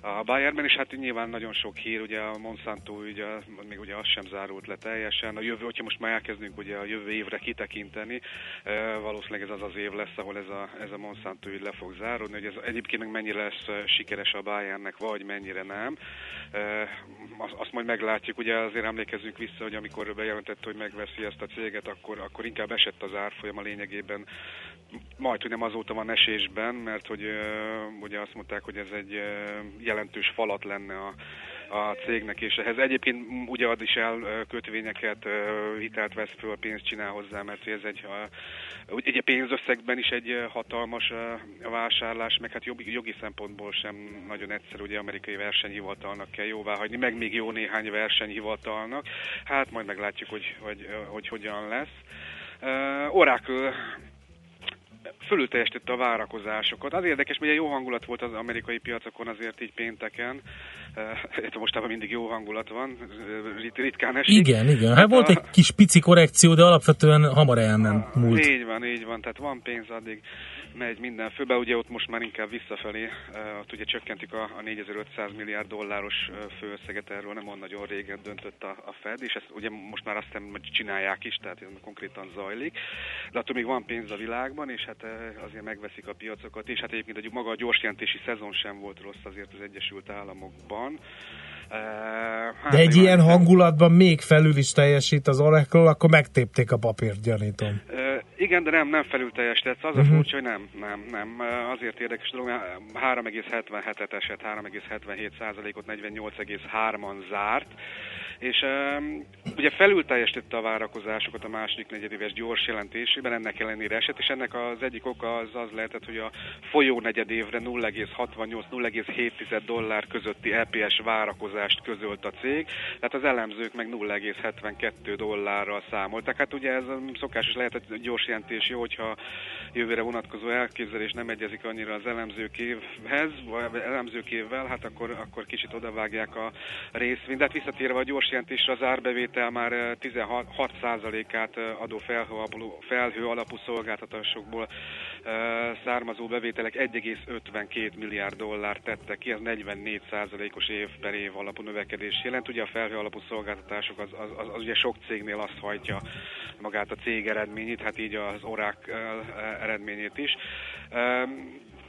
a Bayernben, is hát nyilván nagyon sok hír, ugye a Monsanto ugye, még ugye az sem zárult le teljesen. A jövő, hogyha most már elkezdünk ugye a jövő évre kitekinteni, valószínűleg ez az az év lesz, ahol ez a, ez a Monsanto ügy le fog záródni, hogy ez egyébként meg mennyire lesz sikeres a Bayernnek, vagy mennyire nem. Azt majd meglátjuk, ugye azért emlékezzünk vissza, hogy amikor bejelentette, hogy megveszi ezt a céget, akkor, akkor inkább esett az árfolyam a lényegében majd, hogy nem azóta van esésben, mert hogy ugye azt mondták, hogy ez egy jelentős falat lenne a, a cégnek, és ehhez egyébként ugye ad is el kötvényeket, hitelt vesz föl, pénzt csinál hozzá, mert ez egy, a pénzösszegben is egy hatalmas vásárlás, meg hát jogi, jogi szempontból sem nagyon egyszerű, ugye amerikai versenyhivatalnak kell jóvá hagyni, meg még jó néhány versenyhivatalnak. Hát majd meglátjuk, hogy, hogy, hogy hogyan lesz. Oracle fölülteljesítette a várakozásokat. Az érdekes, hogy jó hangulat volt az amerikai piacokon azért így pénteken. Uh, mostában mindig jó hangulat van, rit- ritkán esik.
Igen, igen. Hát, hát volt a... egy kis pici korrekció, de alapvetően hamar elment múlt.
Így van, így van. Tehát van pénz addig megy minden főbe, ugye ott most már inkább visszafelé, ott ugye csökkentik a, a 4500 milliárd dolláros főösszeget, erről nem olyan nagyon régen döntött a, a Fed, és ezt ugye most már azt hiszem, hogy csinálják is, tehát ez konkrétan zajlik, de attól még van pénz a világban, és hát azért megveszik a piacokat, és hát egyébként maga a gyorsjelentési szezon sem volt rossz azért az Egyesült Államokban.
Hát, de egy ilyen hangulatban még felül is teljesít az Oracle, akkor megtépték a papírt, gyanítom.
Igen, de nem, nem felül teljesített. Az uh-huh. a furcsa, hogy nem, nem, nem. Azért érdekes dolog, 3,77-et esett, 3,77 százalékot 48,3-an zárt és um, ugye felül teljesítette a várakozásokat a második negyedéves gyors jelentésében, ennek ellenére esett, és ennek az egyik oka az az lehetett, hogy a folyó negyedévre 0,68-0,7 dollár közötti EPS várakozást közölt a cég, tehát az elemzők meg 0,72 dollárral számoltak. Hát ugye ez szokásos lehetett gyors jelentés jó, hogyha jövőre vonatkozó elképzelés nem egyezik annyira az elemzőkévhez, vagy elemzőkévvel, hát akkor, akkor kicsit odavágják a részvényt. De hát visszatérve a gyors jelentésre az árbevétel már 16%-át eh, eh, adó felhő alapú, szolgáltatásokból eh, származó bevételek 1,52 milliárd dollár tettek ki, ez 44%-os év per év alapú növekedés jelent. Ugye a felhő alapú szolgáltatások az, az, az, az ugye sok cégnél azt hajtja magát a cég eredményét, hát így az orák eredményét is.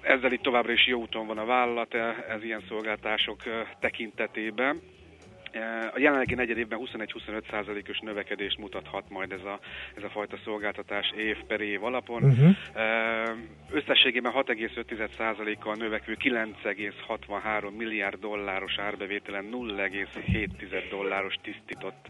Ezzel itt továbbra is jó úton van a vállalat ez ilyen szolgáltások tekintetében. A jelenlegi negyed évben 21-25 százalékos növekedést mutathat majd ez a, ez a fajta szolgáltatás év per év alapon. Uh-huh. Összességében 6,5 százalékkal növekvő 9,63 milliárd dolláros árbevételen 0,7 dolláros tisztított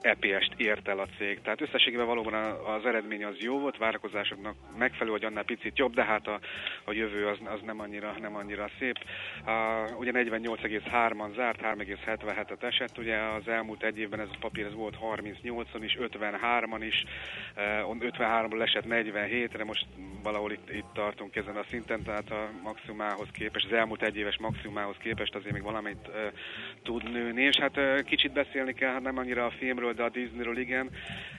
EPS-t ért el a cég. Tehát összességében valóban az eredmény az jó volt, várakozásoknak megfelelő, hogy annál picit jobb, de hát a, a jövő az, az nem, annyira, nem annyira szép. Uh, ugye 48,3-an zárt, 3,77-et esett, esett, ugye az elmúlt egy évben ez a papír ez volt 38-on is, 53-an is, 53-ról esett 47-re, most valahol itt, itt tartunk ezen a szinten, tehát a maximumához képest, az elmúlt egy éves maximumához képest azért még valamit uh, tud nőni, és hát uh, kicsit beszélni kell, hát nem annyira a filmről, de a Disneyről igen,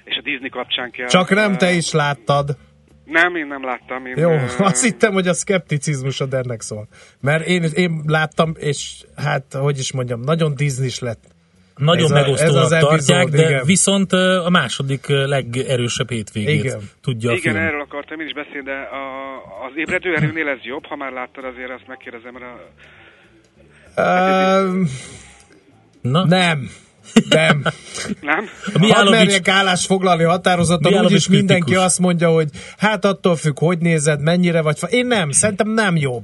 és a Disney kapcsán kell...
Csak nem te is láttad.
Nem, én nem láttam. Én,
Jó, azt hittem, hogy a szkepticizmusod ennek szól. Mert én, én láttam, és hát, hogy is mondjam, nagyon Disney lett.
Nagyon ez megosztónak a, ez tartják, de igen. viszont a második legerősebb hétvégét igen. tudja
Igen,
film.
erről akartam én is beszélni, de a, az ébredő erőnél ez jobb, ha már láttad azért, azt megkérdezem rá.
Uh, Na? Nem. Nem.
Nem?
A Hadd merjek állás foglalni határozaton, úgyis mindenki azt mondja, hogy hát attól függ, hogy nézed, mennyire vagy. Én nem, szerintem nem jobb.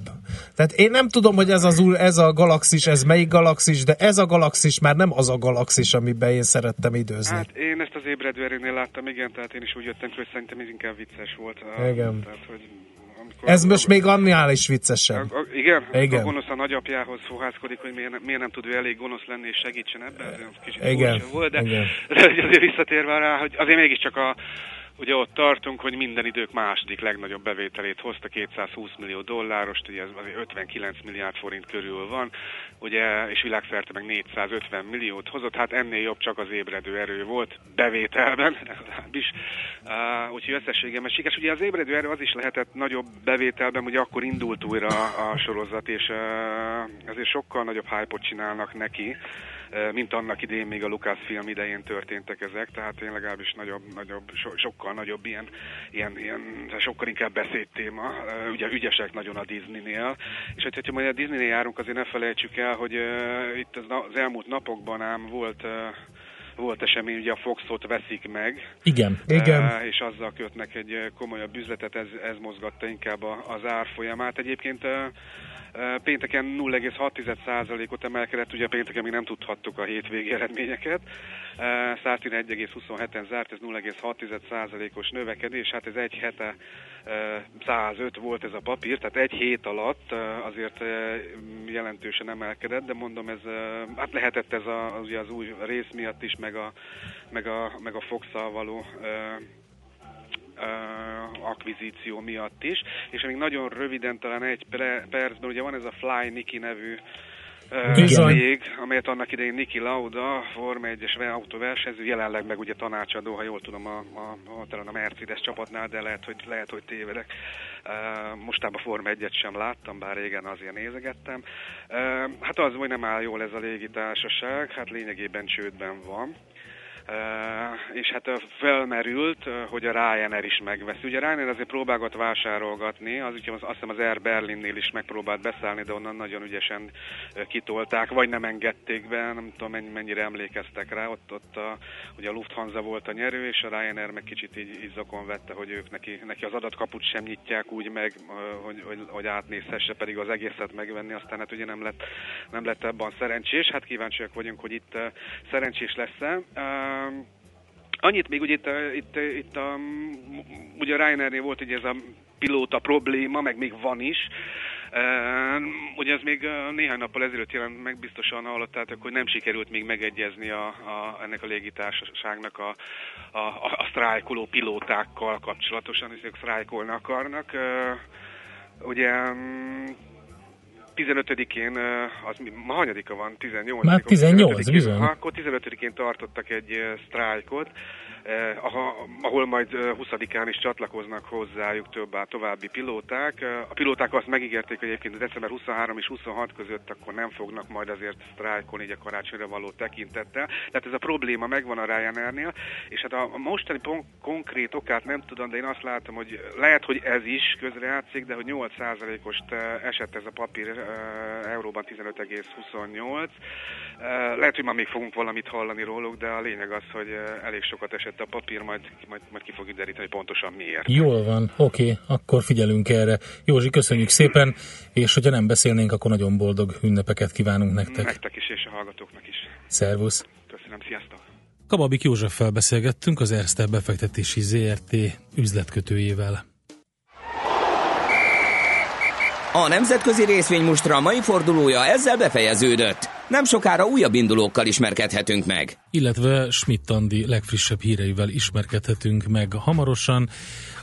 Tehát én nem tudom, hogy ez, az, ez a galaxis, ez melyik galaxis, de ez a galaxis már nem az a galaxis, amiben én szerettem időzni.
Hát én ezt az ébredő erőnél láttam, igen, tehát én is úgy jöttem hogy szerintem ez inkább vicces volt.
Igen. Tehát, hogy ez most még annál is viccesebb.
A, a, igen? igen? A gonosz a nagyapjához fohászkodik, hogy miért, miért nem tud ő elég gonosz lenni és segítsen ebben, ez kicsit igen. volt, de, igen. de azért visszatérve rá, hogy azért mégiscsak a, Ugye ott tartunk, hogy minden idők második legnagyobb bevételét hozta, 220 millió dollárost, ugye ez azért 59 milliárd forint körül van, ugye, és világszerte meg 450 milliót hozott, hát ennél jobb csak az ébredő erő volt bevételben, is. Uh, úgyhogy összességében sikeres. Ugye az ébredő erő az is lehetett nagyobb bevételben, ugye akkor indult újra a, a sorozat, és uh, azért sokkal nagyobb hype csinálnak neki, mint annak idején még a Lucasfilm idején történtek ezek, tehát én legalábbis nagyobb, nagyobb so, sokkal nagyobb ilyen, ilyen, ilyen, sokkal inkább beszédtéma, ugye ügyesek nagyon a Disneynél, és hogy, hogyha majd a Disneynél járunk, azért ne felejtsük el, hogy uh, itt az, az elmúlt napokban ám volt uh, volt esemény, ugye a Foxot veszik meg.
Igen.
Uh, Igen.
És azzal kötnek egy komolyabb üzletet, ez, ez mozgatta inkább az árfolyamát. Egyébként Pénteken 0,6%-ot emelkedett, ugye pénteken még nem tudhattuk a hétvégi eredményeket. 111,27-en zárt, ez 0,6%-os növekedés, hát ez egy hete 105 volt ez a papír, tehát egy hét alatt azért jelentősen emelkedett, de mondom, ez hát lehetett ez a, ugye az új rész miatt is, meg a, meg a, meg a fox való akvizíció miatt is, és még nagyon röviden, talán egy percben, ugye van ez a Fly Niki nevű cég, amelyet annak idején Niki Lauda, Forma 1-es autóversenyző, jelenleg meg ugye tanácsadó, ha jól tudom, a, a, a, talán a Mercedes csapatnál, de lehet, hogy, lehet, hogy tévedek. Uh, mostában Forma 1-et sem láttam, bár régen azért nézegettem. Uh, hát az, hogy nem áll jól ez a légitársaság, hát lényegében csődben van és hát felmerült, hogy a Ryanair is megveszi. Ugye Ryanair azért próbálgat vásárolgatni, az, ugye azt hiszem az Air Berlinnél is megpróbált beszállni, de onnan nagyon ügyesen kitolták, vagy nem engedték be, nem tudom mennyire emlékeztek rá, ott, ott a, ugye a Lufthansa volt a nyerő, és a Ryanair meg kicsit így, így zokon vette, hogy ők neki, neki az adatkaput sem nyitják úgy meg, hogy, hogy, hogy átnézhesse, pedig az egészet megvenni, aztán hát ugye nem lett, nem lett ebben szerencsés, hát kíváncsiak vagyunk, hogy itt szerencsés lesz-e. Annyit még ugye itt, itt, itt a, ugye a Ryanairnél volt ugye ez a pilóta probléma, meg még van is. Uh, ugye ez még néhány nappal ezelőtt jelent meg, biztosan hallottátok, hogy nem sikerült még megegyezni a, a, ennek a légitársaságnak a, a, a, a sztrájkoló pilótákkal kapcsolatosan, hiszen ők sztrájkolni akarnak. Uh, ugye 15-én, az ma hanyadika van? 18
Már 18, bizony.
Akkor 15-én tartottak egy sztrájkot, ahol majd 20-án eh, is csatlakoznak hozzájuk több további pilóták. Eh, a pilóták azt megígérték, hogy egyébként december 23 és 26 között akkor nem fognak majd azért sztrájkolni így a karácsonyra való tekintettel. Tehát ez a probléma megvan a Ryanairnél, és hát a mostani konkrét okát nem tudom, de én azt látom, hogy lehet, hogy ez is közrejátszik, de hogy 8%-os esett ez a papír euróban 15,28. Lehet, hogy már még fogunk valamit hallani róluk, de a lényeg az, hogy elég sokat esett a papír, majd, majd, majd ki fogjuk deríteni, hogy pontosan miért.
Jól van, oké, okay, akkor figyelünk erre. Józsi, köszönjük szépen, és hogyha nem beszélnénk, akkor nagyon boldog ünnepeket kívánunk nektek.
Nektek is, és a hallgatóknak is.
Szervusz.
Köszönöm, sziasztok.
Kababik Józseffel beszélgettünk, az Erste befektetési ZRT üzletkötőjével.
A nemzetközi részvénymustra mai fordulója ezzel befejeződött. Nem sokára újabb indulókkal ismerkedhetünk meg.
Illetve Schmidt Andi legfrissebb híreivel ismerkedhetünk meg hamarosan.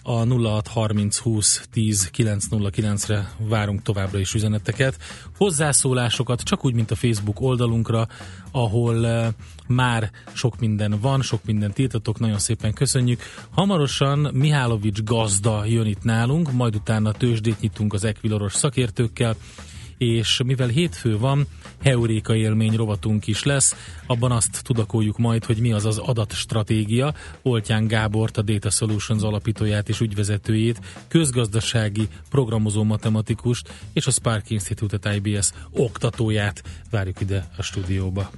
A 0630 20 10 909-re várunk továbbra is üzeneteket. Hozzászólásokat csak úgy, mint a Facebook oldalunkra, ahol uh, már sok minden van, sok minden tiltatok, nagyon szépen köszönjük. Hamarosan Mihálovics gazda jön itt nálunk, majd utána tőzsdét nyitunk az Equiloros szakértőkkel, és mivel hétfő van, heuréka élmény rovatunk is lesz, abban azt tudakoljuk majd, hogy mi az az adatstratégia. Oltyán Gábort, a Data Solutions alapítóját és ügyvezetőjét, közgazdasági programozó matematikust és a Spark Institute IBS oktatóját várjuk ide a stúdióba.